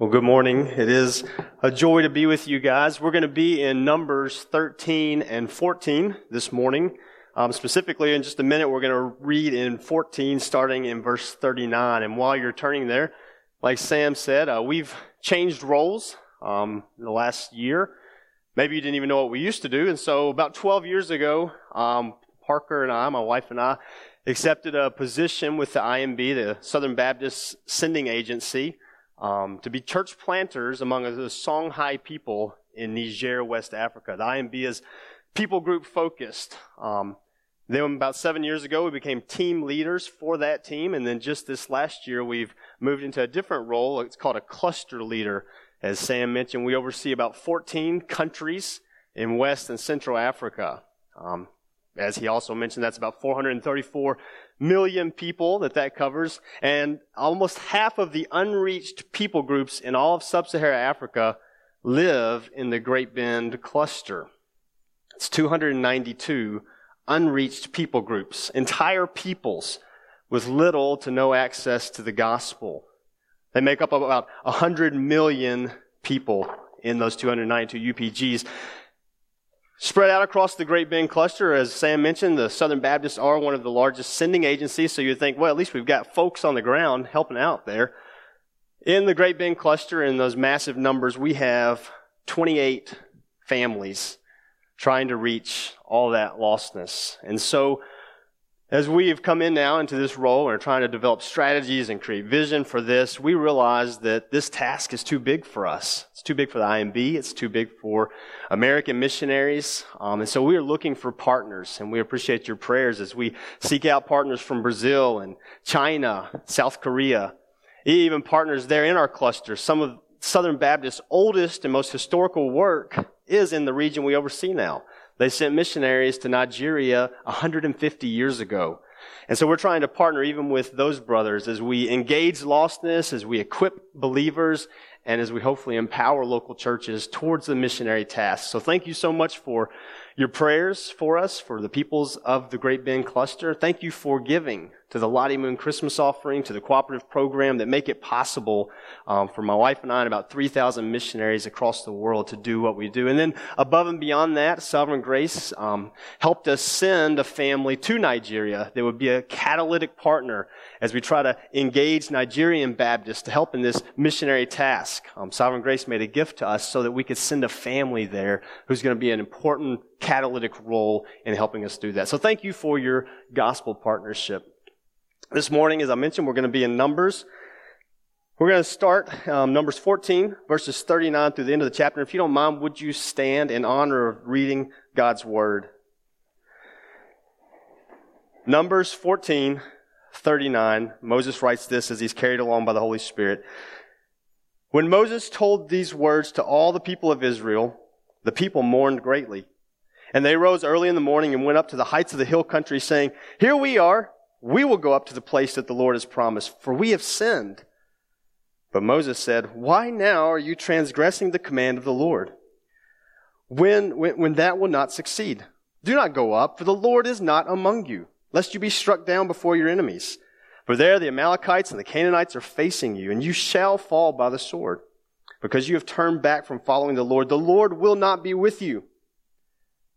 Well, good morning. It is a joy to be with you guys. We're going to be in Numbers 13 and 14 this morning. Um, specifically, in just a minute, we're going to read in 14, starting in verse 39. And while you're turning there, like Sam said, uh, we've changed roles um, in the last year. Maybe you didn't even know what we used to do. And so, about 12 years ago, um, Parker and I, my wife and I, accepted a position with the IMB, the Southern Baptist Sending Agency um, to be church planters among the Songhai people in Niger, West Africa. The IMB is people group focused. Um, then about seven years ago, we became team leaders for that team. And then just this last year, we've moved into a different role. It's called a cluster leader. As Sam mentioned, we oversee about 14 countries in West and Central Africa. Um, as he also mentioned, that's about 434 million people that that covers, and almost half of the unreached people groups in all of sub-Saharan Africa live in the Great Bend cluster. It's 292 unreached people groups, entire peoples with little to no access to the gospel. They make up about 100 million people in those 292 UPGs. Spread out across the Great Bend cluster, as Sam mentioned, the Southern Baptists are one of the largest sending agencies, so you think, well, at least we've got folks on the ground helping out there. In the Great Bend cluster, in those massive numbers, we have 28 families trying to reach all that lostness. And so as we have come in now into this role and are trying to develop strategies and create vision for this, we realize that this task is too big for us. It's too big for the IMB. It's too big for American missionaries. Um, and so we are looking for partners, and we appreciate your prayers as we seek out partners from Brazil and China, South Korea, even partners there in our cluster. Some of Southern Baptist's oldest and most historical work is in the region we oversee now. They sent missionaries to Nigeria 150 years ago. And so we're trying to partner even with those brothers as we engage lostness, as we equip believers, and as we hopefully empower local churches towards the missionary task. So thank you so much for your prayers for us, for the peoples of the Great Bend cluster. Thank you for giving to the Lottie Moon Christmas offering, to the cooperative program that make it possible um, for my wife and I and about 3,000 missionaries across the world to do what we do. And then above and beyond that, Sovereign Grace um, helped us send a family to Nigeria that would be a catalytic partner as we try to engage Nigerian Baptists to help in this missionary task. Um, Sovereign Grace made a gift to us so that we could send a family there who's going to be an important catalytic role in helping us do that. So thank you for your gospel partnership. This morning, as I mentioned, we're going to be in Numbers. We're going to start um, Numbers 14, verses 39 through the end of the chapter. If you don't mind, would you stand in honor of reading God's Word? Numbers 14, 39. Moses writes this as he's carried along by the Holy Spirit. When Moses told these words to all the people of Israel, the people mourned greatly. And they rose early in the morning and went up to the heights of the hill country, saying, Here we are we will go up to the place that the Lord has promised, for we have sinned. But Moses said, Why now are you transgressing the command of the Lord? When, when, when that will not succeed. Do not go up, for the Lord is not among you, lest you be struck down before your enemies. For there the Amalekites and the Canaanites are facing you, and you shall fall by the sword. Because you have turned back from following the Lord, the Lord will not be with you.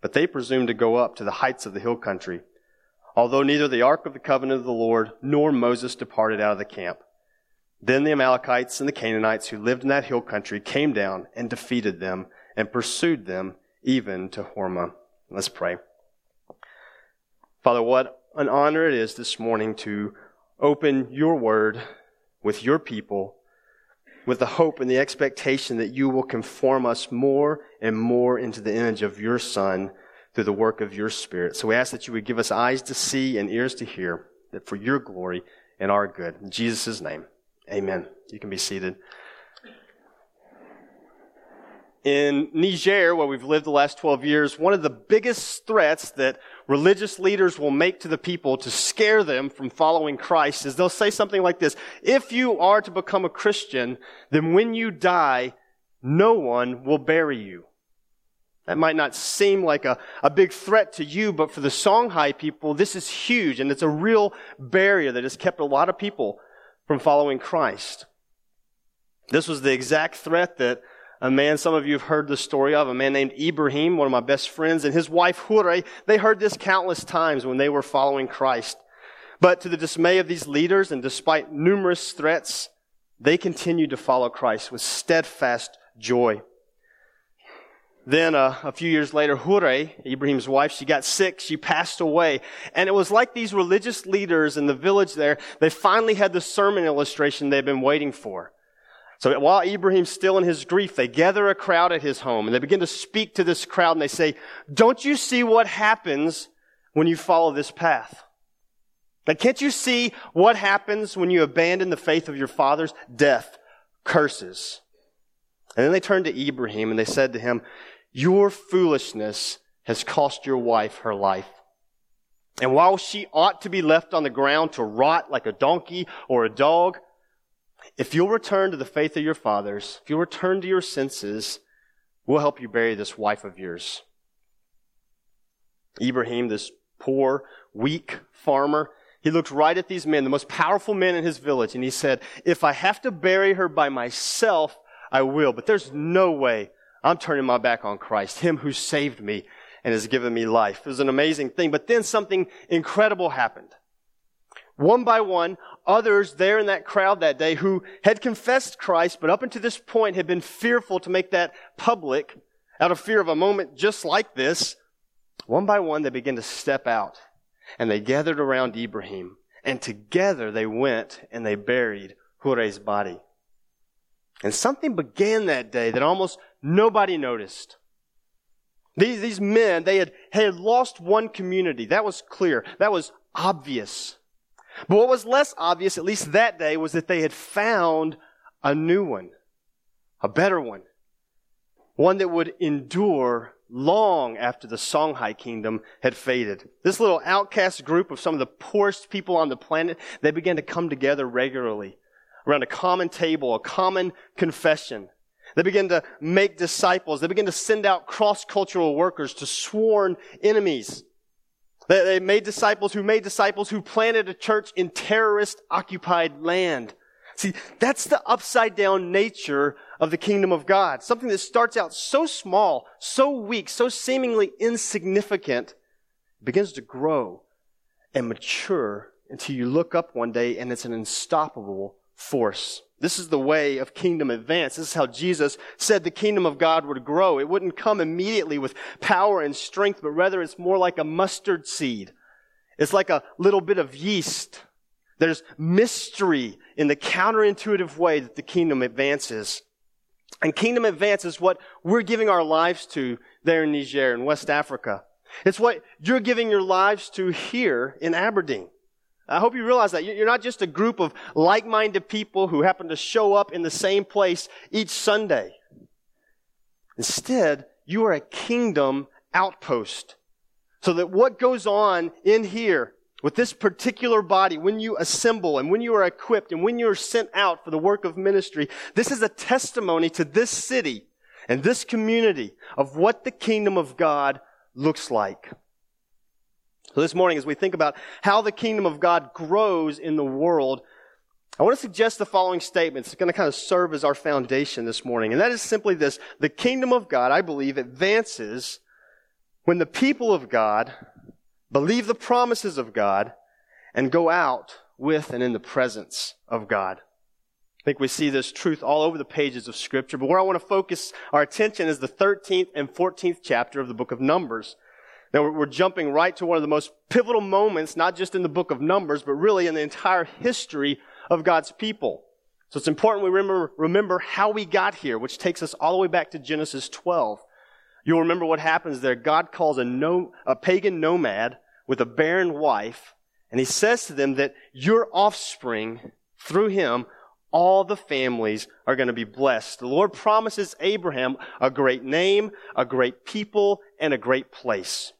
But they presumed to go up to the heights of the hill country although neither the ark of the covenant of the Lord nor Moses departed out of the camp. Then the Amalekites and the Canaanites who lived in that hill country came down and defeated them and pursued them even to Hormah. Let's pray. Father, what an honor it is this morning to open your word with your people with the hope and the expectation that you will conform us more and more into the image of your Son through the work of your Spirit. So we ask that you would give us eyes to see and ears to hear, that for your glory and our good. In Jesus' name, amen. You can be seated. In Niger, where we've lived the last 12 years, one of the biggest threats that religious leaders will make to the people to scare them from following Christ is they'll say something like this. If you are to become a Christian, then when you die, no one will bury you. That might not seem like a, a big threat to you, but for the Songhai people, this is huge, and it's a real barrier that has kept a lot of people from following Christ. This was the exact threat that a man, some of you have heard the story of, a man named Ibrahim, one of my best friends, and his wife Hure, they heard this countless times when they were following Christ. But to the dismay of these leaders, and despite numerous threats, they continued to follow Christ with steadfast joy. Then uh, a few years later, Hure, Ibrahim's wife, she got sick. She passed away. And it was like these religious leaders in the village there, they finally had the sermon illustration they'd been waiting for. So while Ibrahim's still in his grief, they gather a crowd at his home and they begin to speak to this crowd and they say, don't you see what happens when you follow this path? Now, can't you see what happens when you abandon the faith of your fathers? Death, curses. And then they turned to Ibrahim and they said to him, your foolishness has cost your wife her life. And while she ought to be left on the ground to rot like a donkey or a dog, if you'll return to the faith of your fathers, if you'll return to your senses, we'll help you bury this wife of yours. Ibrahim, this poor, weak farmer, he looked right at these men, the most powerful men in his village, and he said, if I have to bury her by myself, I will, but there's no way I'm turning my back on Christ, Him who saved me and has given me life. It was an amazing thing, but then something incredible happened. One by one, others there in that crowd that day who had confessed Christ, but up until this point had been fearful to make that public out of fear of a moment just like this, one by one they began to step out and they gathered around Ibrahim and together they went and they buried Hure's body. And something began that day that almost nobody noticed. These, these men, they had, had lost one community. That was clear. That was obvious. But what was less obvious, at least that day, was that they had found a new one, a better one, one that would endure long after the Songhai kingdom had faded. This little outcast group of some of the poorest people on the planet, they began to come together regularly around a common table, a common confession. They began to make disciples. They began to send out cross-cultural workers to sworn enemies. They, they made disciples who made disciples who planted a church in terrorist occupied land. See, that's the upside down nature of the kingdom of God. Something that starts out so small, so weak, so seemingly insignificant, begins to grow and mature until you look up one day and it's an unstoppable force. This is the way of kingdom advance. This is how Jesus said the kingdom of God would grow. It wouldn't come immediately with power and strength, but rather it's more like a mustard seed. It's like a little bit of yeast. There's mystery in the counterintuitive way that the kingdom advances. And kingdom advance is what we're giving our lives to there in Niger in West Africa. It's what you're giving your lives to here in Aberdeen. I hope you realize that. You're not just a group of like-minded people who happen to show up in the same place each Sunday. Instead, you are a kingdom outpost. So that what goes on in here with this particular body, when you assemble and when you are equipped and when you are sent out for the work of ministry, this is a testimony to this city and this community of what the kingdom of God looks like. So this morning, as we think about how the kingdom of God grows in the world, I want to suggest the following statements. It's going to kind of serve as our foundation this morning. And that is simply this. The kingdom of God, I believe, advances when the people of God believe the promises of God and go out with and in the presence of God. I think we see this truth all over the pages of scripture, but where I want to focus our attention is the 13th and 14th chapter of the book of Numbers. Now we're jumping right to one of the most pivotal moments, not just in the book of Numbers, but really in the entire history of God's people. So it's important we remember, remember how we got here, which takes us all the way back to Genesis 12. You'll remember what happens there. God calls a, no, a pagan nomad with a barren wife, and he says to them that your offspring, through him, all the families are going to be blessed. The Lord promises Abraham a great name, a great people, and a great place.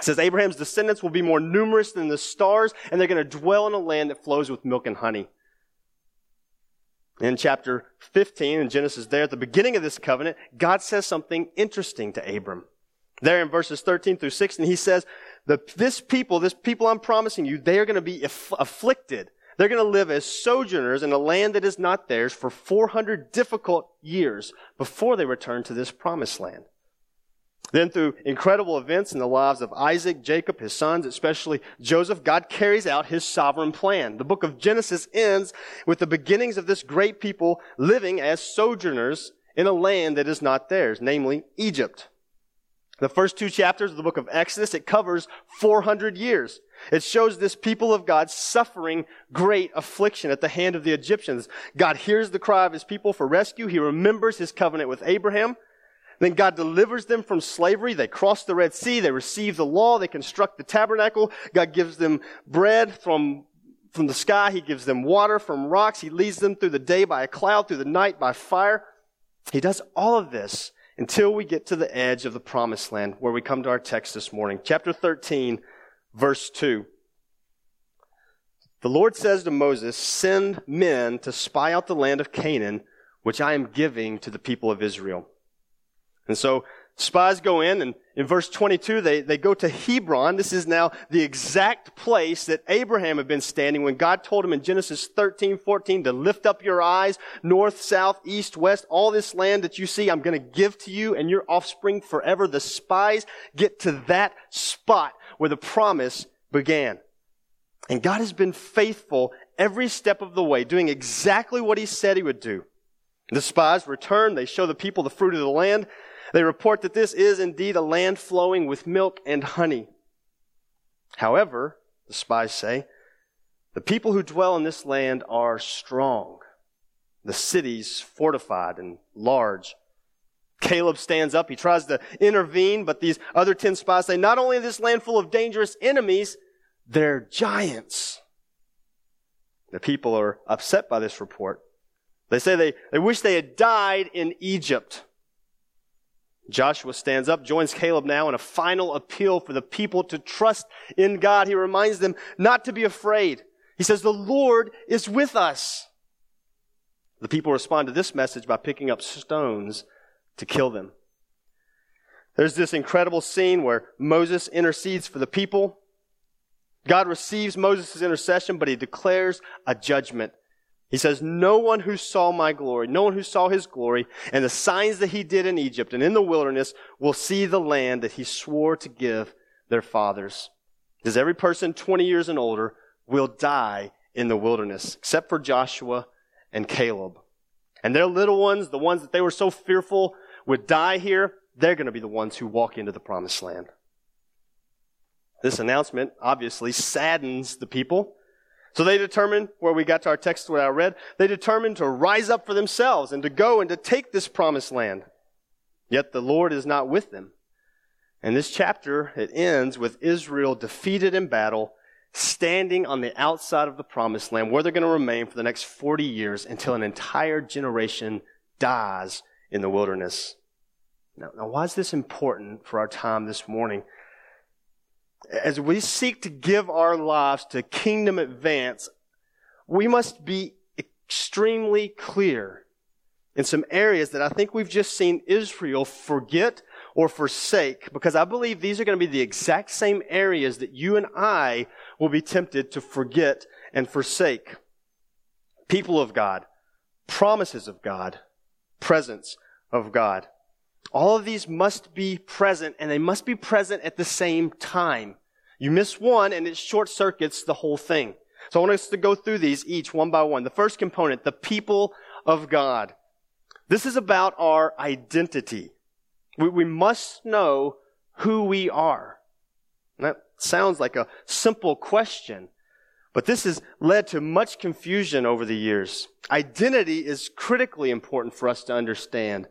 It says Abraham's descendants will be more numerous than the stars, and they're going to dwell in a land that flows with milk and honey. In chapter 15 in Genesis, there at the beginning of this covenant, God says something interesting to Abram. There in verses 13 through 16, he says, this people, this people I'm promising you, they are going to be aff- afflicted. They're going to live as sojourners in a land that is not theirs for 400 difficult years before they return to this promised land. Then through incredible events in the lives of Isaac, Jacob, his sons, especially Joseph, God carries out his sovereign plan. The book of Genesis ends with the beginnings of this great people living as sojourners in a land that is not theirs, namely Egypt. The first two chapters of the book of Exodus, it covers 400 years. It shows this people of God suffering great affliction at the hand of the Egyptians. God hears the cry of his people for rescue. He remembers his covenant with Abraham. Then God delivers them from slavery. They cross the Red Sea. They receive the law. They construct the tabernacle. God gives them bread from, from the sky. He gives them water from rocks. He leads them through the day by a cloud, through the night by fire. He does all of this until we get to the edge of the promised land where we come to our text this morning. Chapter 13, verse 2. The Lord says to Moses, Send men to spy out the land of Canaan, which I am giving to the people of Israel. And so spies go in, and in verse 22, they, they go to Hebron. This is now the exact place that Abraham had been standing when God told him in Genesis 13, 14 to lift up your eyes north, south, east, west, all this land that you see, I'm going to give to you and your offspring forever. The spies get to that spot where the promise began. And God has been faithful every step of the way, doing exactly what he said he would do. The spies return. They show the people the fruit of the land. They report that this is indeed a land flowing with milk and honey. However, the spies say, the people who dwell in this land are strong. The cities fortified and large. Caleb stands up. He tries to intervene, but these other 10 spies say, not only is this land full of dangerous enemies, they're giants. The people are upset by this report. They say they, they wish they had died in Egypt. Joshua stands up, joins Caleb now in a final appeal for the people to trust in God. He reminds them not to be afraid. He says, the Lord is with us. The people respond to this message by picking up stones to kill them. There's this incredible scene where Moses intercedes for the people. God receives Moses' intercession, but he declares a judgment he says, No one who saw my glory, no one who saw his glory, and the signs that he did in Egypt and in the wilderness will see the land that he swore to give their fathers. Because every person 20 years and older will die in the wilderness, except for Joshua and Caleb. And their little ones, the ones that they were so fearful would die here, they're going to be the ones who walk into the promised land. This announcement obviously saddens the people so they determined, where we got to our text where I read, they determined to rise up for themselves and to go and to take this promised land. Yet the Lord is not with them. And this chapter, it ends with Israel defeated in battle, standing on the outside of the promised land, where they're going to remain for the next 40 years until an entire generation dies in the wilderness. Now, now why is this important for our time this morning? As we seek to give our lives to kingdom advance, we must be extremely clear in some areas that I think we've just seen Israel forget or forsake, because I believe these are going to be the exact same areas that you and I will be tempted to forget and forsake. People of God, promises of God, presence of God. All of these must be present and they must be present at the same time. You miss one and it short circuits the whole thing. So I want us to go through these each one by one. The first component, the people of God. This is about our identity. We, we must know who we are. And that sounds like a simple question, but this has led to much confusion over the years. Identity is critically important for us to understand.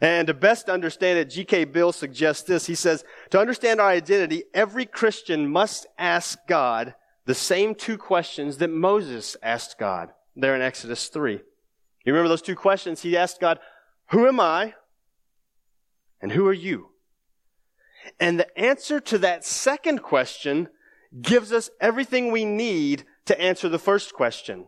And to best understand it, G.K. Beale suggests this. He says, to understand our identity, every Christian must ask God the same two questions that Moses asked God there in Exodus 3. You remember those two questions? He asked God, who am I? And who are you? And the answer to that second question gives us everything we need to answer the first question.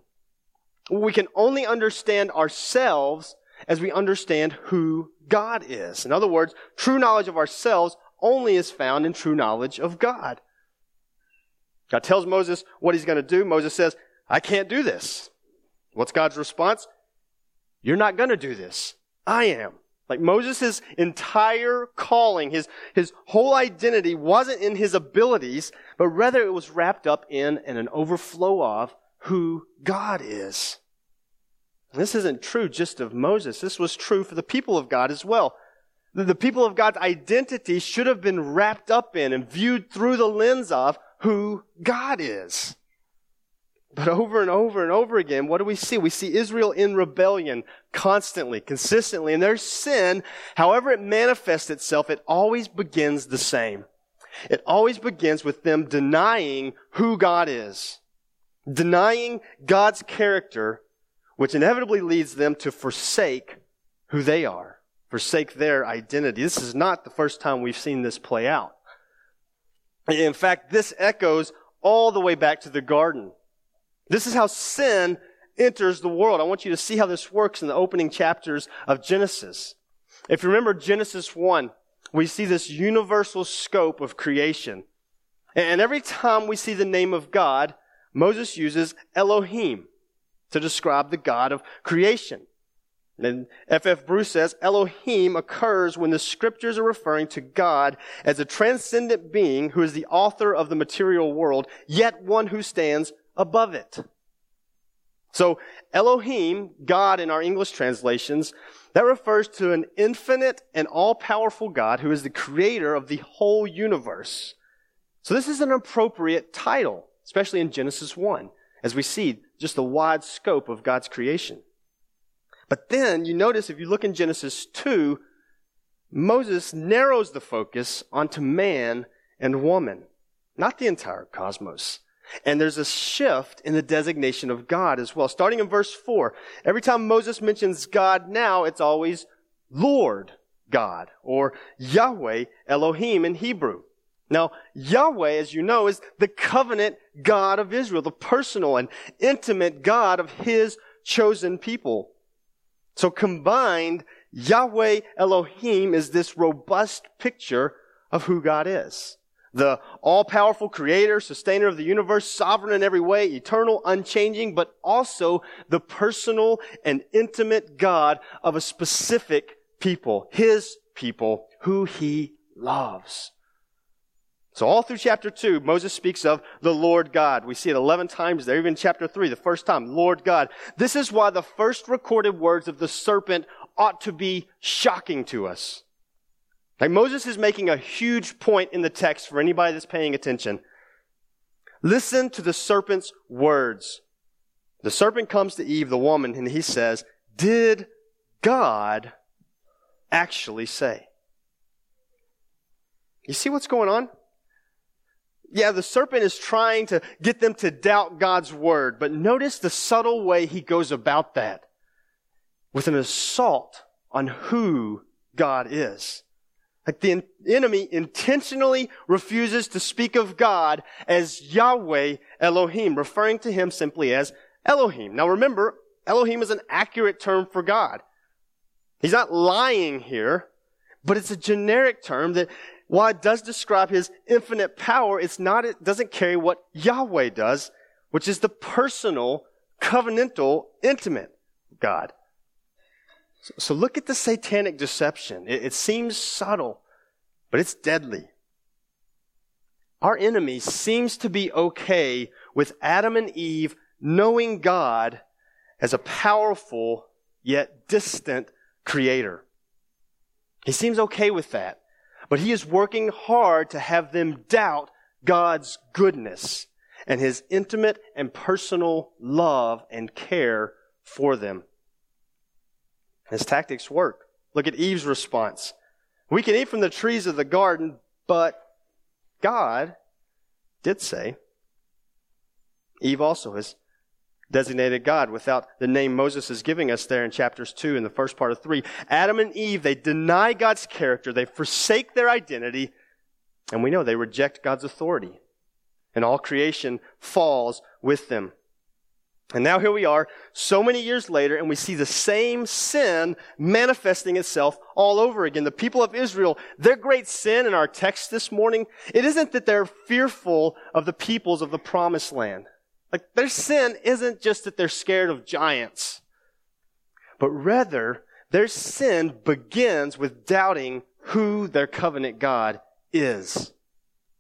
We can only understand ourselves as we understand who God is. In other words, true knowledge of ourselves only is found in true knowledge of God. God tells Moses what he's going to do. Moses says, I can't do this. What's God's response? You're not going to do this. I am. Like Moses' entire calling, his, his whole identity wasn't in his abilities, but rather it was wrapped up in and an overflow of who God is. This isn't true just of Moses. This was true for the people of God as well. The people of God's identity should have been wrapped up in and viewed through the lens of who God is. But over and over and over again, what do we see? We see Israel in rebellion constantly, consistently, and their sin, however it manifests itself, it always begins the same. It always begins with them denying who God is, denying God's character, which inevitably leads them to forsake who they are, forsake their identity. This is not the first time we've seen this play out. In fact, this echoes all the way back to the garden. This is how sin enters the world. I want you to see how this works in the opening chapters of Genesis. If you remember Genesis 1, we see this universal scope of creation. And every time we see the name of God, Moses uses Elohim to describe the God of creation. And F. F. Bruce says Elohim occurs when the scriptures are referring to God as a transcendent being who is the author of the material world, yet one who stands above it. So Elohim, God in our English translations, that refers to an infinite and all-powerful God who is the creator of the whole universe. So this is an appropriate title, especially in Genesis 1, as we see just the wide scope of God's creation. But then you notice if you look in Genesis 2, Moses narrows the focus onto man and woman, not the entire cosmos. And there's a shift in the designation of God as well. Starting in verse 4, every time Moses mentions God now, it's always Lord God or Yahweh Elohim in Hebrew. Now, Yahweh, as you know, is the covenant God of Israel, the personal and intimate God of His chosen people. So combined, Yahweh Elohim is this robust picture of who God is the all-powerful creator, sustainer of the universe, sovereign in every way, eternal, unchanging, but also the personal and intimate God of a specific people, his people, who he loves. So all through chapter 2, Moses speaks of the Lord God. We see it 11 times there, even chapter 3, the first time, Lord God. This is why the first recorded words of the serpent ought to be shocking to us. Like Moses is making a huge point in the text for anybody that's paying attention. Listen to the serpent's words. The serpent comes to Eve, the woman, and he says, Did God actually say? You see what's going on? Yeah, the serpent is trying to get them to doubt God's word, but notice the subtle way he goes about that with an assault on who God is. Like the enemy intentionally refuses to speak of God as Yahweh Elohim, referring to him simply as Elohim. Now remember, Elohim is an accurate term for God. He's not lying here, but it's a generic term that while it does describe his infinite power, it's not, it doesn't carry what Yahweh does, which is the personal, covenantal, intimate God. So, so look at the satanic deception. It, it seems subtle, but it's deadly. Our enemy seems to be okay with Adam and Eve knowing God as a powerful yet distant creator. He seems okay with that. But he is working hard to have them doubt God's goodness and his intimate and personal love and care for them. His tactics work. Look at Eve's response. We can eat from the trees of the garden, but God did say. Eve also has designated God without the name Moses is giving us there in chapters 2 and the first part of 3. Adam and Eve, they deny God's character, they forsake their identity, and we know they reject God's authority. And all creation falls with them. And now here we are, so many years later, and we see the same sin manifesting itself all over again. The people of Israel, their great sin in our text this morning, it isn't that they're fearful of the peoples of the promised land. Like their sin isn't just that they're scared of giants, but rather their sin begins with doubting who their covenant God is.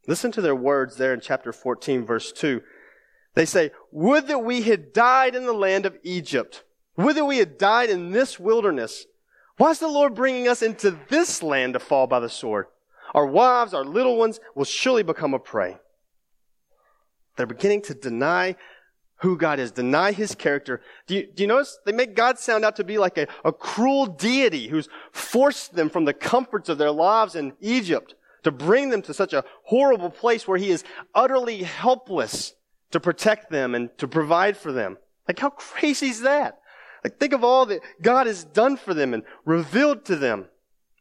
Listen to their words there in chapter 14, verse 2. They say, Would that we had died in the land of Egypt. Would that we had died in this wilderness. Why is the Lord bringing us into this land to fall by the sword? Our wives, our little ones will surely become a prey. They're beginning to deny who God is, deny his character. Do you, do you notice? They make God sound out to be like a, a cruel deity who's forced them from the comforts of their lives in Egypt to bring them to such a horrible place where he is utterly helpless to protect them and to provide for them. Like how crazy is that? Like think of all that God has done for them and revealed to them.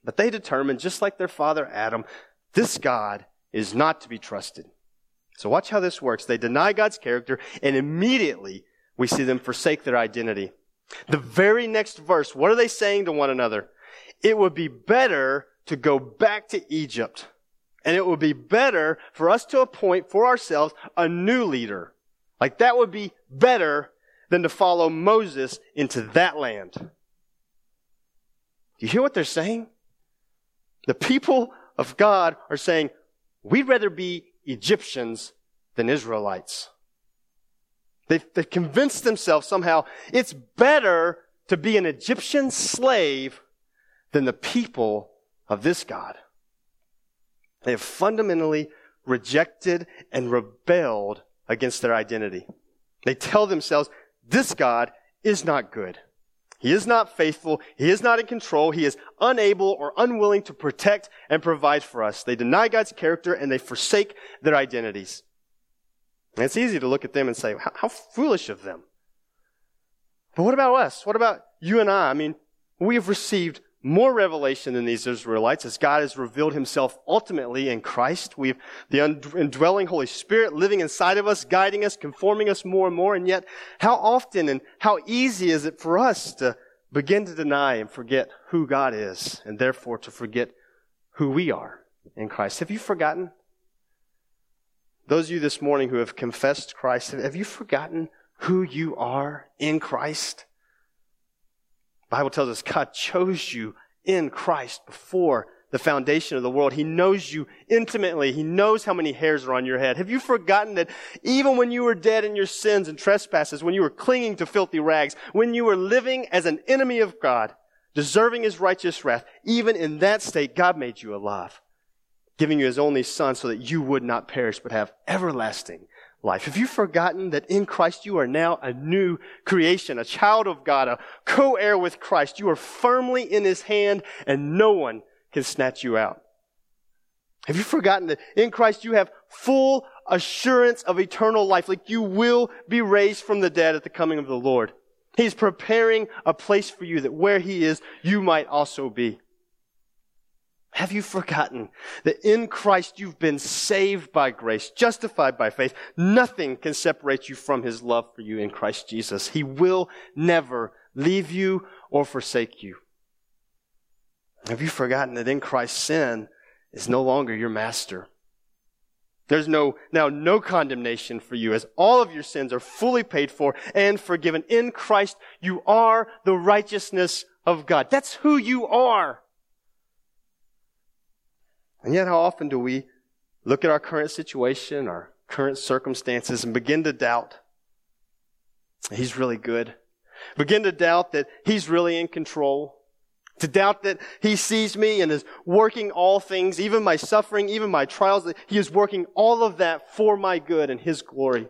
But they determined, just like their father Adam, this God is not to be trusted. So watch how this works. They deny God's character and immediately we see them forsake their identity. The very next verse, what are they saying to one another? It would be better to go back to Egypt. And it would be better for us to appoint for ourselves a new leader. Like that would be better than to follow Moses into that land. Do you hear what they're saying? The people of God are saying, we'd rather be Egyptians than Israelites. They've, they've convinced themselves somehow it's better to be an Egyptian slave than the people of this God. They have fundamentally rejected and rebelled against their identity. They tell themselves, this God is not good. He is not faithful. He is not in control. He is unable or unwilling to protect and provide for us. They deny God's character and they forsake their identities. And it's easy to look at them and say, how, how foolish of them. But what about us? What about you and I? I mean, we have received more revelation than these Israelites as God has revealed himself ultimately in Christ. We have the indwelling Holy Spirit living inside of us, guiding us, conforming us more and more. And yet, how often and how easy is it for us to begin to deny and forget who God is and therefore to forget who we are in Christ? Have you forgotten? Those of you this morning who have confessed Christ, have you forgotten who you are in Christ? Bible tells us God chose you in Christ before the foundation of the world. He knows you intimately. He knows how many hairs are on your head. Have you forgotten that even when you were dead in your sins and trespasses, when you were clinging to filthy rags, when you were living as an enemy of God, deserving his righteous wrath, even in that state, God made you alive, giving you his only son so that you would not perish but have everlasting life. Have you forgotten that in Christ you are now a new creation, a child of God, a co-heir with Christ? You are firmly in his hand and no one can snatch you out. Have you forgotten that in Christ you have full assurance of eternal life, like you will be raised from the dead at the coming of the Lord? He's preparing a place for you that where he is, you might also be. Have you forgotten that in Christ you've been saved by grace, justified by faith? Nothing can separate you from his love for you in Christ Jesus. He will never leave you or forsake you. Have you forgotten that in Christ sin is no longer your master? There's no, now no condemnation for you as all of your sins are fully paid for and forgiven. In Christ, you are the righteousness of God. That's who you are. And yet, how often do we look at our current situation, our current circumstances, and begin to doubt He's really good? Begin to doubt that He's really in control? To doubt that He sees me and is working all things, even my suffering, even my trials, that He is working all of that for my good and His glory.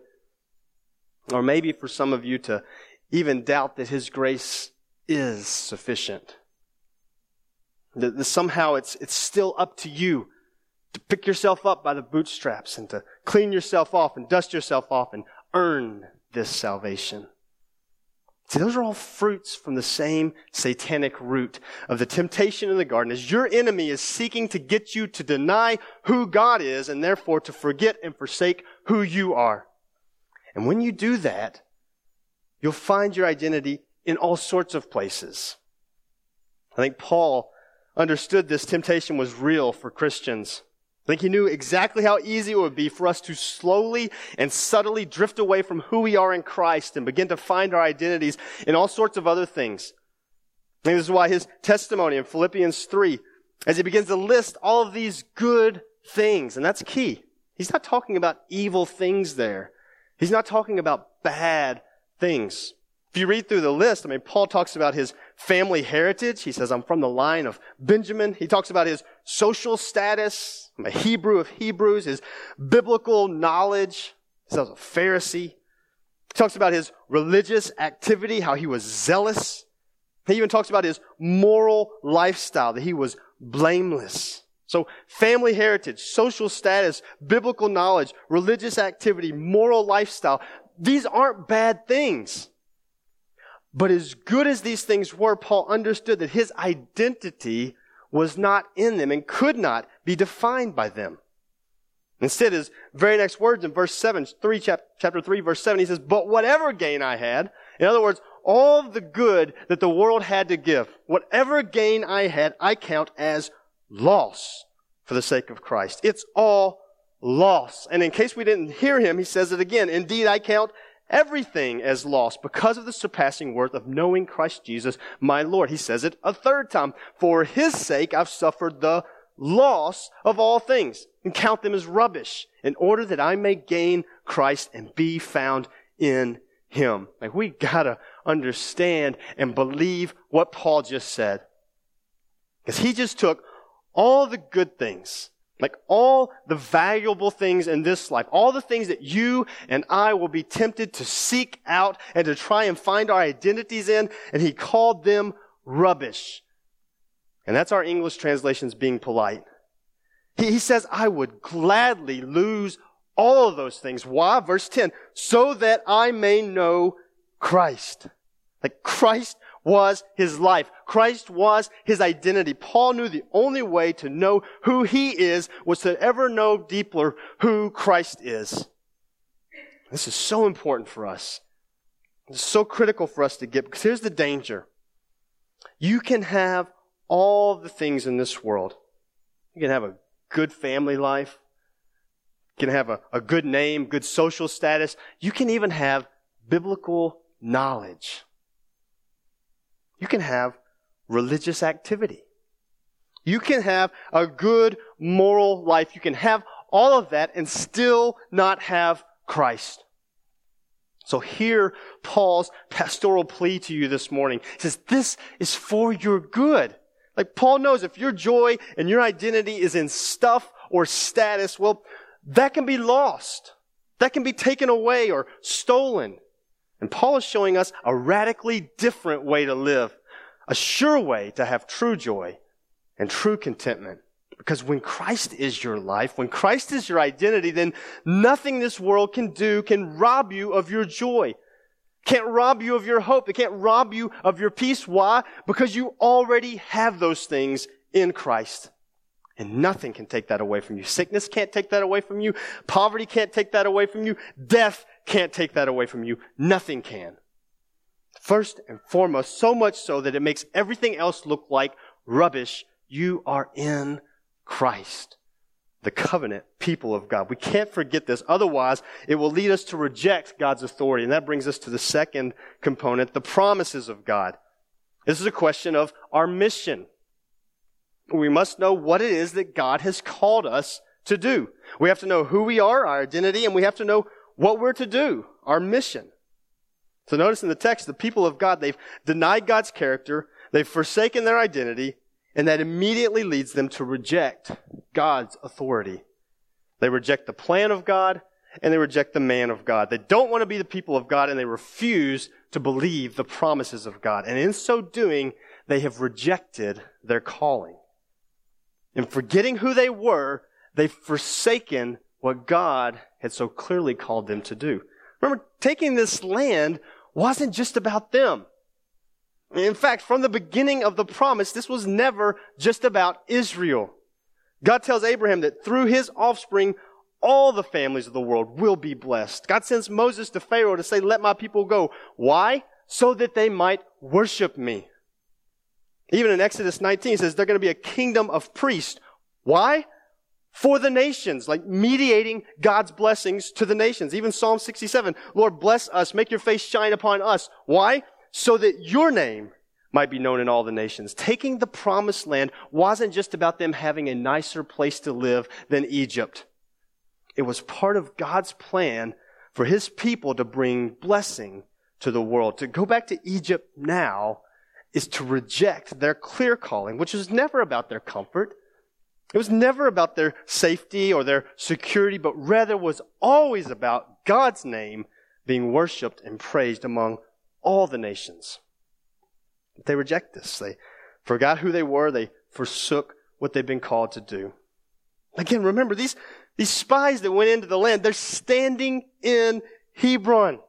Or maybe for some of you to even doubt that His grace is sufficient. That, somehow it's, it's still up to you to pick yourself up by the bootstraps and to clean yourself off and dust yourself off and earn this salvation. See, those are all fruits from the same satanic root of the temptation in the garden as your enemy is seeking to get you to deny who God is and therefore to forget and forsake who you are. And when you do that, you'll find your identity in all sorts of places. I think Paul understood this temptation was real for Christians. I think he knew exactly how easy it would be for us to slowly and subtly drift away from who we are in Christ and begin to find our identities in all sorts of other things. And this is why his testimony in Philippians 3, as he begins to list all of these good things, and that's key. He's not talking about evil things there. He's not talking about bad things. If you read through the list, I mean, Paul talks about his family heritage. He says, I'm from the line of Benjamin. He talks about his social status. I'm a Hebrew of Hebrews, his biblical knowledge. He says, a Pharisee. He talks about his religious activity, how he was zealous. He even talks about his moral lifestyle, that he was blameless. So family heritage, social status, biblical knowledge, religious activity, moral lifestyle, these aren't bad things. But as good as these things were, Paul understood that his identity was not in them and could not be defined by them. Instead, his very next words in verse 7, 3, chapter 3, verse 7, he says, But whatever gain I had, in other words, all the good that the world had to give, whatever gain I had, I count as loss for the sake of Christ. It's all loss. And in case we didn't hear him, he says it again. Indeed, I count everything as lost because of the surpassing worth of knowing Christ Jesus, my Lord. He says it a third time. For his sake, I've suffered the loss of all things and count them as rubbish in order that I may gain Christ and be found in him. Like we gotta understand and believe what Paul just said. Because he just took all the good things like all the valuable things in this life, all the things that you and I will be tempted to seek out and to try and find our identities in, and he called them rubbish. And that's our English translations being polite. He, he says, I would gladly lose all of those things. Why? Verse 10, so that I may know Christ. Like Christ was his life. Christ was his identity. Paul knew the only way to know who he is was to ever know deeper who Christ is. This is so important for us. It's so critical for us to get because here's the danger. You can have all the things in this world. You can have a good family life. You can have a, a good name, good social status. You can even have biblical knowledge. You can have religious activity. You can have a good moral life. You can have all of that and still not have Christ. So hear Paul's pastoral plea to you this morning. He says, this is for your good. Like Paul knows if your joy and your identity is in stuff or status, well, that can be lost. That can be taken away or stolen. And Paul is showing us a radically different way to live, a sure way to have true joy and true contentment. Because when Christ is your life, when Christ is your identity, then nothing this world can do can rob you of your joy. Can't rob you of your hope. It can't rob you of your peace. Why? Because you already have those things in Christ. And nothing can take that away from you. Sickness can't take that away from you. Poverty can't take that away from you. Death can't take that away from you. Nothing can. First and foremost, so much so that it makes everything else look like rubbish. You are in Christ, the covenant people of God. We can't forget this. Otherwise, it will lead us to reject God's authority. And that brings us to the second component, the promises of God. This is a question of our mission. We must know what it is that God has called us to do. We have to know who we are, our identity, and we have to know what we're to do, our mission. So notice in the text, the people of God, they've denied God's character, they've forsaken their identity, and that immediately leads them to reject God's authority. They reject the plan of God, and they reject the man of God. They don't want to be the people of God, and they refuse to believe the promises of God. And in so doing, they have rejected their calling. In forgetting who they were, they've forsaken what God had so clearly called them to do. Remember, taking this land wasn't just about them. In fact, from the beginning of the promise, this was never just about Israel. God tells Abraham that through his offspring, all the families of the world will be blessed. God sends Moses to Pharaoh to say, let my people go. Why? So that they might worship me. Even in Exodus 19, it says they're going to be a kingdom of priests. Why? For the nations, like mediating God's blessings to the nations. Even Psalm 67, Lord, bless us, make your face shine upon us. Why? So that your name might be known in all the nations. Taking the promised land wasn't just about them having a nicer place to live than Egypt. It was part of God's plan for his people to bring blessing to the world. To go back to Egypt now is to reject their clear calling, which was never about their comfort. It was never about their safety or their security, but rather was always about God's name being worshiped and praised among all the nations. They reject this. They forgot who they were. They forsook what they've been called to do. Again, remember, these, these spies that went into the land, they're standing in Hebron.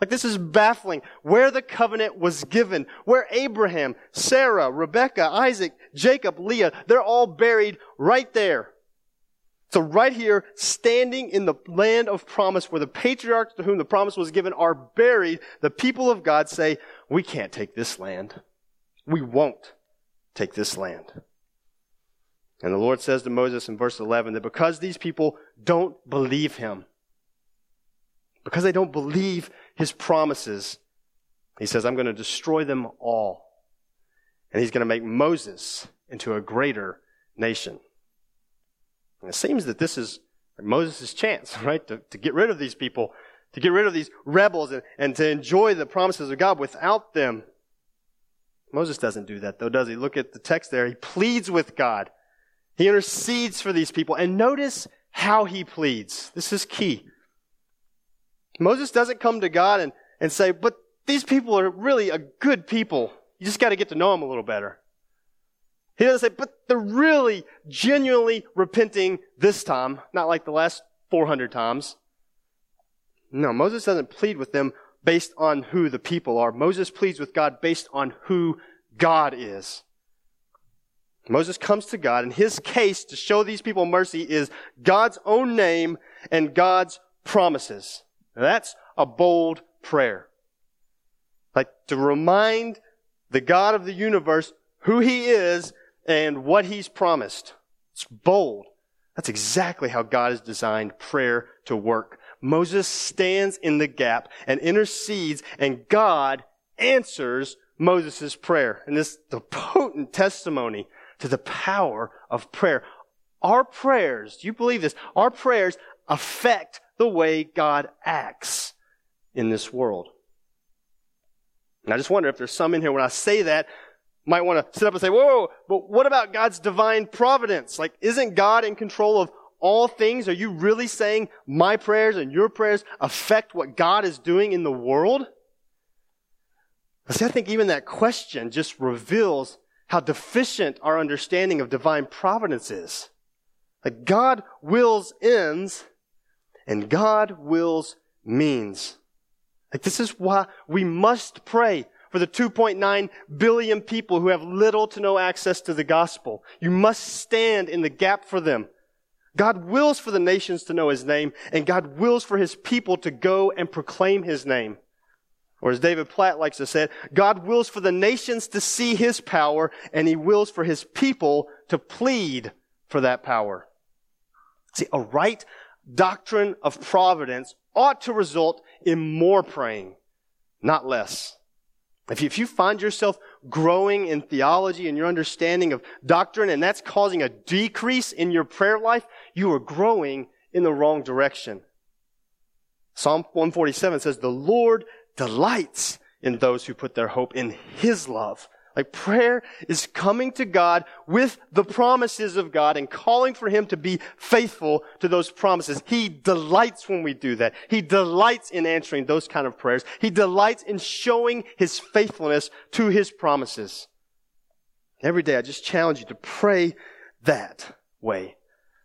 Like this is baffling. Where the covenant was given, where Abraham, Sarah, Rebecca, Isaac, Jacob, Leah, they're all buried right there. So right here, standing in the land of promise where the patriarchs to whom the promise was given are buried, the people of God say, we can't take this land. We won't take this land. And the Lord says to Moses in verse 11 that because these people don't believe him, because they don't believe his promises, he says, I'm going to destroy them all. And he's going to make Moses into a greater nation. And it seems that this is Moses' chance, right? To, to get rid of these people, to get rid of these rebels and, and to enjoy the promises of God without them. Moses doesn't do that though, does he? Look at the text there. He pleads with God. He intercedes for these people. And notice how he pleads. This is key. Moses doesn't come to God and, and say, but these people are really a good people. You just got to get to know them a little better. He doesn't say, but they're really genuinely repenting this time, not like the last 400 times. No, Moses doesn't plead with them based on who the people are. Moses pleads with God based on who God is. Moses comes to God, and his case to show these people mercy is God's own name and God's promises. Now that's a bold prayer. Like to remind the God of the universe who he is and what he's promised. It's bold. That's exactly how God has designed prayer to work. Moses stands in the gap and intercedes and God answers Moses' prayer. And this the potent testimony to the power of prayer. Our prayers, do you believe this? Our prayers affect the way God acts in this world. And I just wonder if there's some in here when I say that might want to sit up and say, whoa, but what about God's divine providence? Like, isn't God in control of all things? Are you really saying my prayers and your prayers affect what God is doing in the world? See, I think even that question just reveals how deficient our understanding of divine providence is. Like God wills ends and God wills means. Like this is why we must pray for the 2.9 billion people who have little to no access to the gospel. You must stand in the gap for them. God wills for the nations to know his name, and God wills for his people to go and proclaim his name. Or as David Platt likes to say, God wills for the nations to see his power, and he wills for his people to plead for that power. See, a right doctrine of providence ought to result in more praying, not less. If you, find yourself growing in theology and your understanding of doctrine and that's causing a decrease in your prayer life, you are growing in the wrong direction. Psalm 147 says, the Lord delights in those who put their hope in His love. Like prayer is coming to God with the promises of God and calling for Him to be faithful to those promises. He delights when we do that. He delights in answering those kind of prayers. He delights in showing His faithfulness to His promises. Every day I just challenge you to pray that way.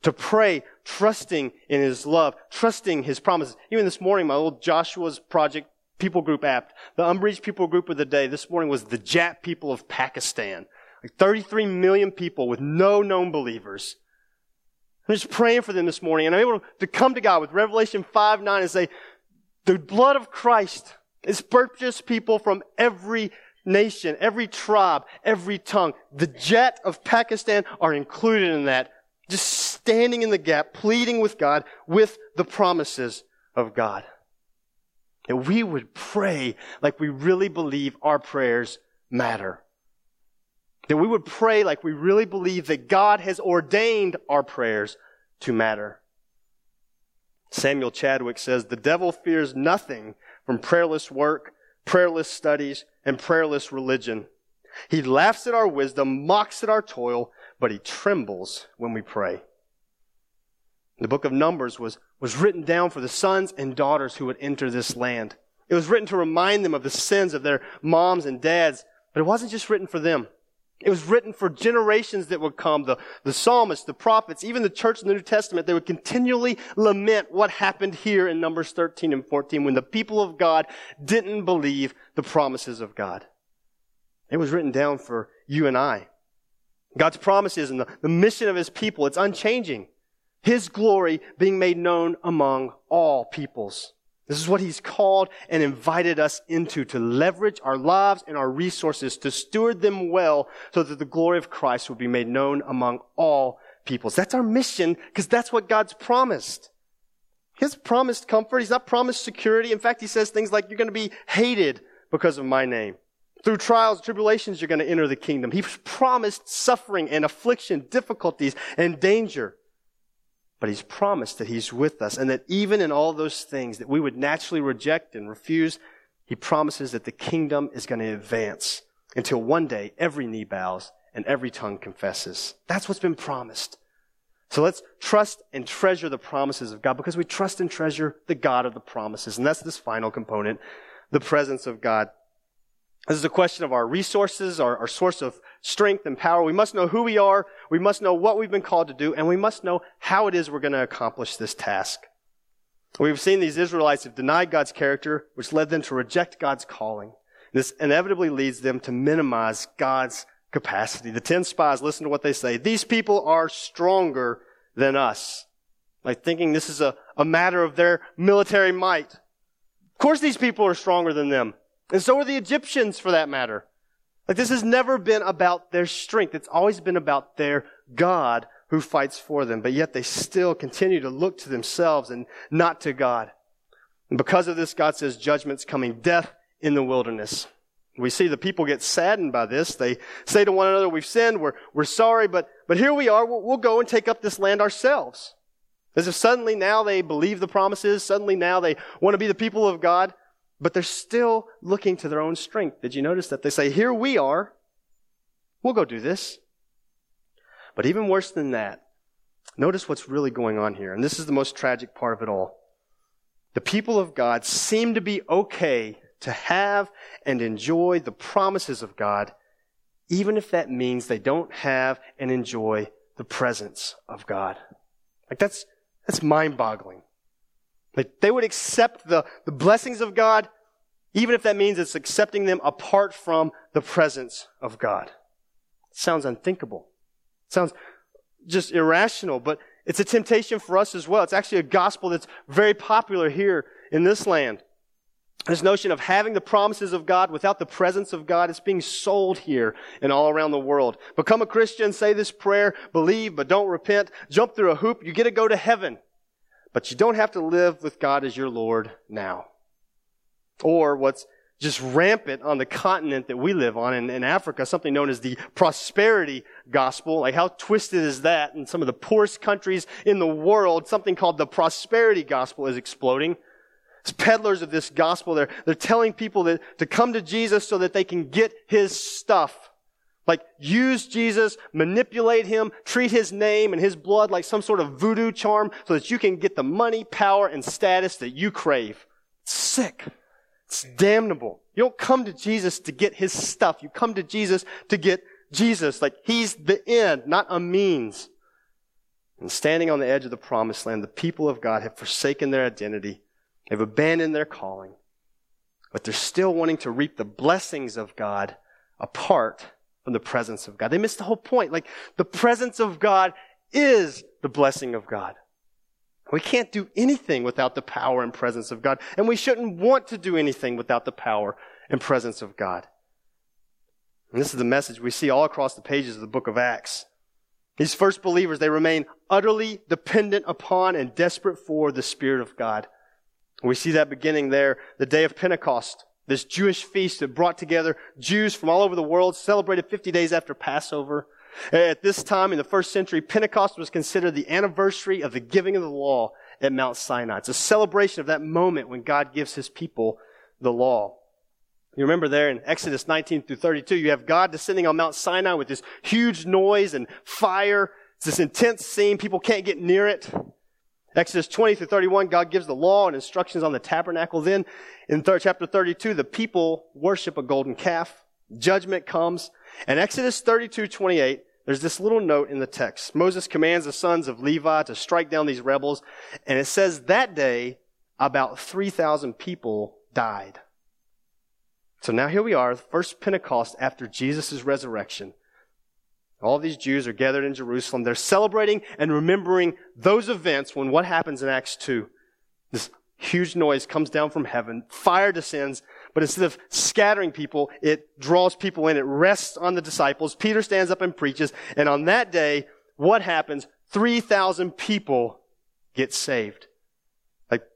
To pray trusting in His love, trusting His promises. Even this morning, my old Joshua's project people group app. The unreached people group of the day this morning was the Jat people of Pakistan. Like 33 million people with no known believers. I'm just praying for them this morning and I'm able to come to God with Revelation 5, 9 and say, the blood of Christ has purchased people from every nation, every tribe, every tongue. The Jat of Pakistan are included in that. Just standing in the gap, pleading with God with the promises of God. That we would pray like we really believe our prayers matter. That we would pray like we really believe that God has ordained our prayers to matter. Samuel Chadwick says, the devil fears nothing from prayerless work, prayerless studies, and prayerless religion. He laughs at our wisdom, mocks at our toil, but he trembles when we pray. The book of Numbers was, was written down for the sons and daughters who would enter this land. It was written to remind them of the sins of their moms and dads, but it wasn't just written for them. It was written for generations that would come. The, the psalmists, the prophets, even the church in the New Testament, they would continually lament what happened here in Numbers 13 and 14 when the people of God didn't believe the promises of God. It was written down for you and I. God's promises and the, the mission of His people, it's unchanging. His glory being made known among all peoples. This is what he's called and invited us into to leverage our lives and our resources to steward them well so that the glory of Christ will be made known among all peoples. That's our mission because that's what God's promised. He has promised comfort. He's not promised security. In fact, he says things like, you're going to be hated because of my name. Through trials, and tribulations, you're going to enter the kingdom. He's promised suffering and affliction, difficulties and danger. But he's promised that he's with us and that even in all those things that we would naturally reject and refuse, he promises that the kingdom is going to advance until one day every knee bows and every tongue confesses. That's what's been promised. So let's trust and treasure the promises of God because we trust and treasure the God of the promises. And that's this final component, the presence of God. This is a question of our resources, our, our, source of strength and power. We must know who we are. We must know what we've been called to do, and we must know how it is we're going to accomplish this task. We've seen these Israelites have denied God's character, which led them to reject God's calling. This inevitably leads them to minimize God's capacity. The ten spies, listen to what they say. These people are stronger than us. Like thinking this is a, a matter of their military might. Of course these people are stronger than them. And so are the Egyptians for that matter. Like this has never been about their strength. It's always been about their God who fights for them. But yet they still continue to look to themselves and not to God. And because of this, God says judgment's coming, death in the wilderness. We see the people get saddened by this. They say to one another, we've sinned, we're, we're sorry, but, but here we are, we'll, we'll go and take up this land ourselves. As if suddenly now they believe the promises, suddenly now they want to be the people of God but they're still looking to their own strength. Did you notice that? They say, Here we are. We'll go do this. But even worse than that, notice what's really going on here. And this is the most tragic part of it all. The people of God seem to be okay to have and enjoy the promises of God, even if that means they don't have and enjoy the presence of God. Like that's, that's mind boggling. Like they would accept the, the blessings of God, even if that means it's accepting them apart from the presence of God. It sounds unthinkable. It sounds just irrational, but it's a temptation for us as well. It's actually a gospel that's very popular here in this land. This notion of having the promises of God without the presence of God is being sold here and all around the world. Become a Christian, say this prayer, believe, but don't repent, jump through a hoop, you get to go to heaven. But you don't have to live with God as your Lord now. Or what's just rampant on the continent that we live on in, in, Africa, something known as the prosperity gospel. Like how twisted is that? In some of the poorest countries in the world, something called the prosperity gospel is exploding. It's peddlers of this gospel. They're, they're telling people that, to come to Jesus so that they can get his stuff. Like, use Jesus, manipulate him, treat his name and his blood like some sort of voodoo charm so that you can get the money, power, and status that you crave. It's sick. It's damnable. You don't come to Jesus to get his stuff. You come to Jesus to get Jesus. Like, he's the end, not a means. And standing on the edge of the promised land, the people of God have forsaken their identity. They've abandoned their calling. But they're still wanting to reap the blessings of God apart from the presence of God. They missed the whole point. Like, the presence of God is the blessing of God. We can't do anything without the power and presence of God, and we shouldn't want to do anything without the power and presence of God. And this is the message we see all across the pages of the book of Acts. These first believers, they remain utterly dependent upon and desperate for the Spirit of God. We see that beginning there, the day of Pentecost, this Jewish feast that brought together Jews from all over the world, celebrated 50 days after Passover. At this time in the first century, Pentecost was considered the anniversary of the giving of the law at Mount Sinai. It's a celebration of that moment when God gives his people the law. You remember there in Exodus 19 through 32, you have God descending on Mount Sinai with this huge noise and fire. It's this intense scene. People can't get near it. Exodus 20 through 31, God gives the law and instructions on the tabernacle. Then in chapter 32, the people worship a golden calf. Judgment comes. And Exodus 32, 28, there's this little note in the text. Moses commands the sons of Levi to strike down these rebels. And it says that day, about 3,000 people died. So now here we are, first Pentecost after Jesus' resurrection. All these Jews are gathered in Jerusalem. They're celebrating and remembering those events when what happens in Acts 2? This huge noise comes down from heaven, fire descends, but instead of scattering people, it draws people in. It rests on the disciples. Peter stands up and preaches, and on that day, what happens? 3,000 people get saved.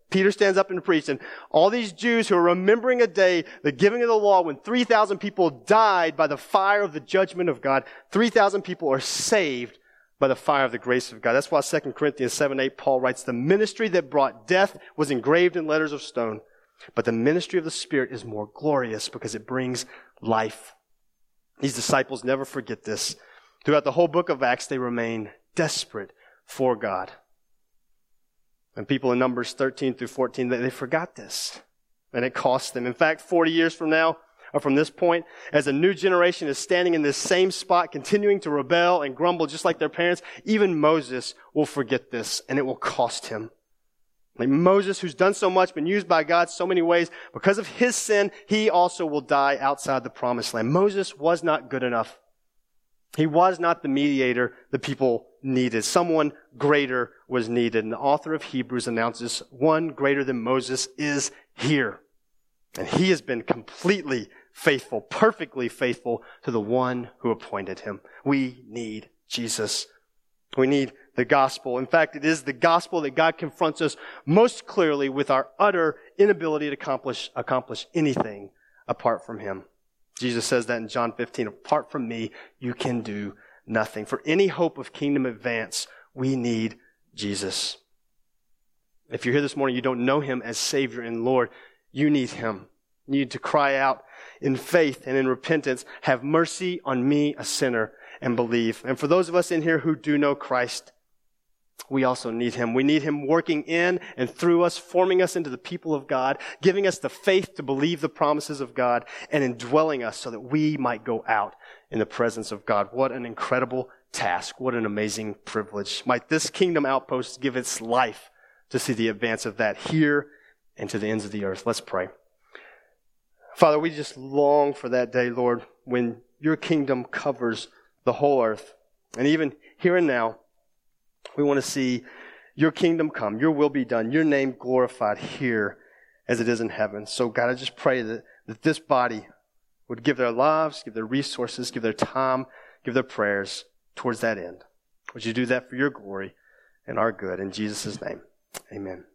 Peter stands up and preaches, and all these Jews who are remembering a day, the giving of the law, when 3,000 people died by the fire of the judgment of God, 3,000 people are saved by the fire of the grace of God. That's why 2 Corinthians 7 8, Paul writes, The ministry that brought death was engraved in letters of stone, but the ministry of the Spirit is more glorious because it brings life. These disciples never forget this. Throughout the whole book of Acts, they remain desperate for God. And people in Numbers 13 through 14, they, they forgot this. And it cost them. In fact, 40 years from now, or from this point, as a new generation is standing in this same spot, continuing to rebel and grumble just like their parents, even Moses will forget this, and it will cost him. Like Moses, who's done so much, been used by God so many ways, because of his sin, he also will die outside the promised land. Moses was not good enough. He was not the mediator the people needed. Someone greater was needed. And the author of Hebrews announces one greater than Moses is here. And he has been completely faithful, perfectly faithful to the one who appointed him. We need Jesus. We need the gospel. In fact, it is the gospel that God confronts us most clearly with our utter inability to accomplish, accomplish anything apart from him. Jesus says that in John 15, apart from me, you can do nothing. For any hope of kingdom advance, we need Jesus. If you're here this morning, you don't know him as Savior and Lord, you need him. You need to cry out in faith and in repentance, have mercy on me, a sinner, and believe. And for those of us in here who do know Christ, we also need him. We need him working in and through us, forming us into the people of God, giving us the faith to believe the promises of God, and indwelling us so that we might go out in the presence of God. What an incredible task. What an amazing privilege. Might this kingdom outpost give its life to see the advance of that here and to the ends of the earth. Let's pray. Father, we just long for that day, Lord, when your kingdom covers the whole earth. And even here and now, we want to see your kingdom come, your will be done, your name glorified here as it is in heaven. So, God, I just pray that, that this body would give their lives, give their resources, give their time, give their prayers towards that end. Would you do that for your glory and our good? In Jesus' name, amen.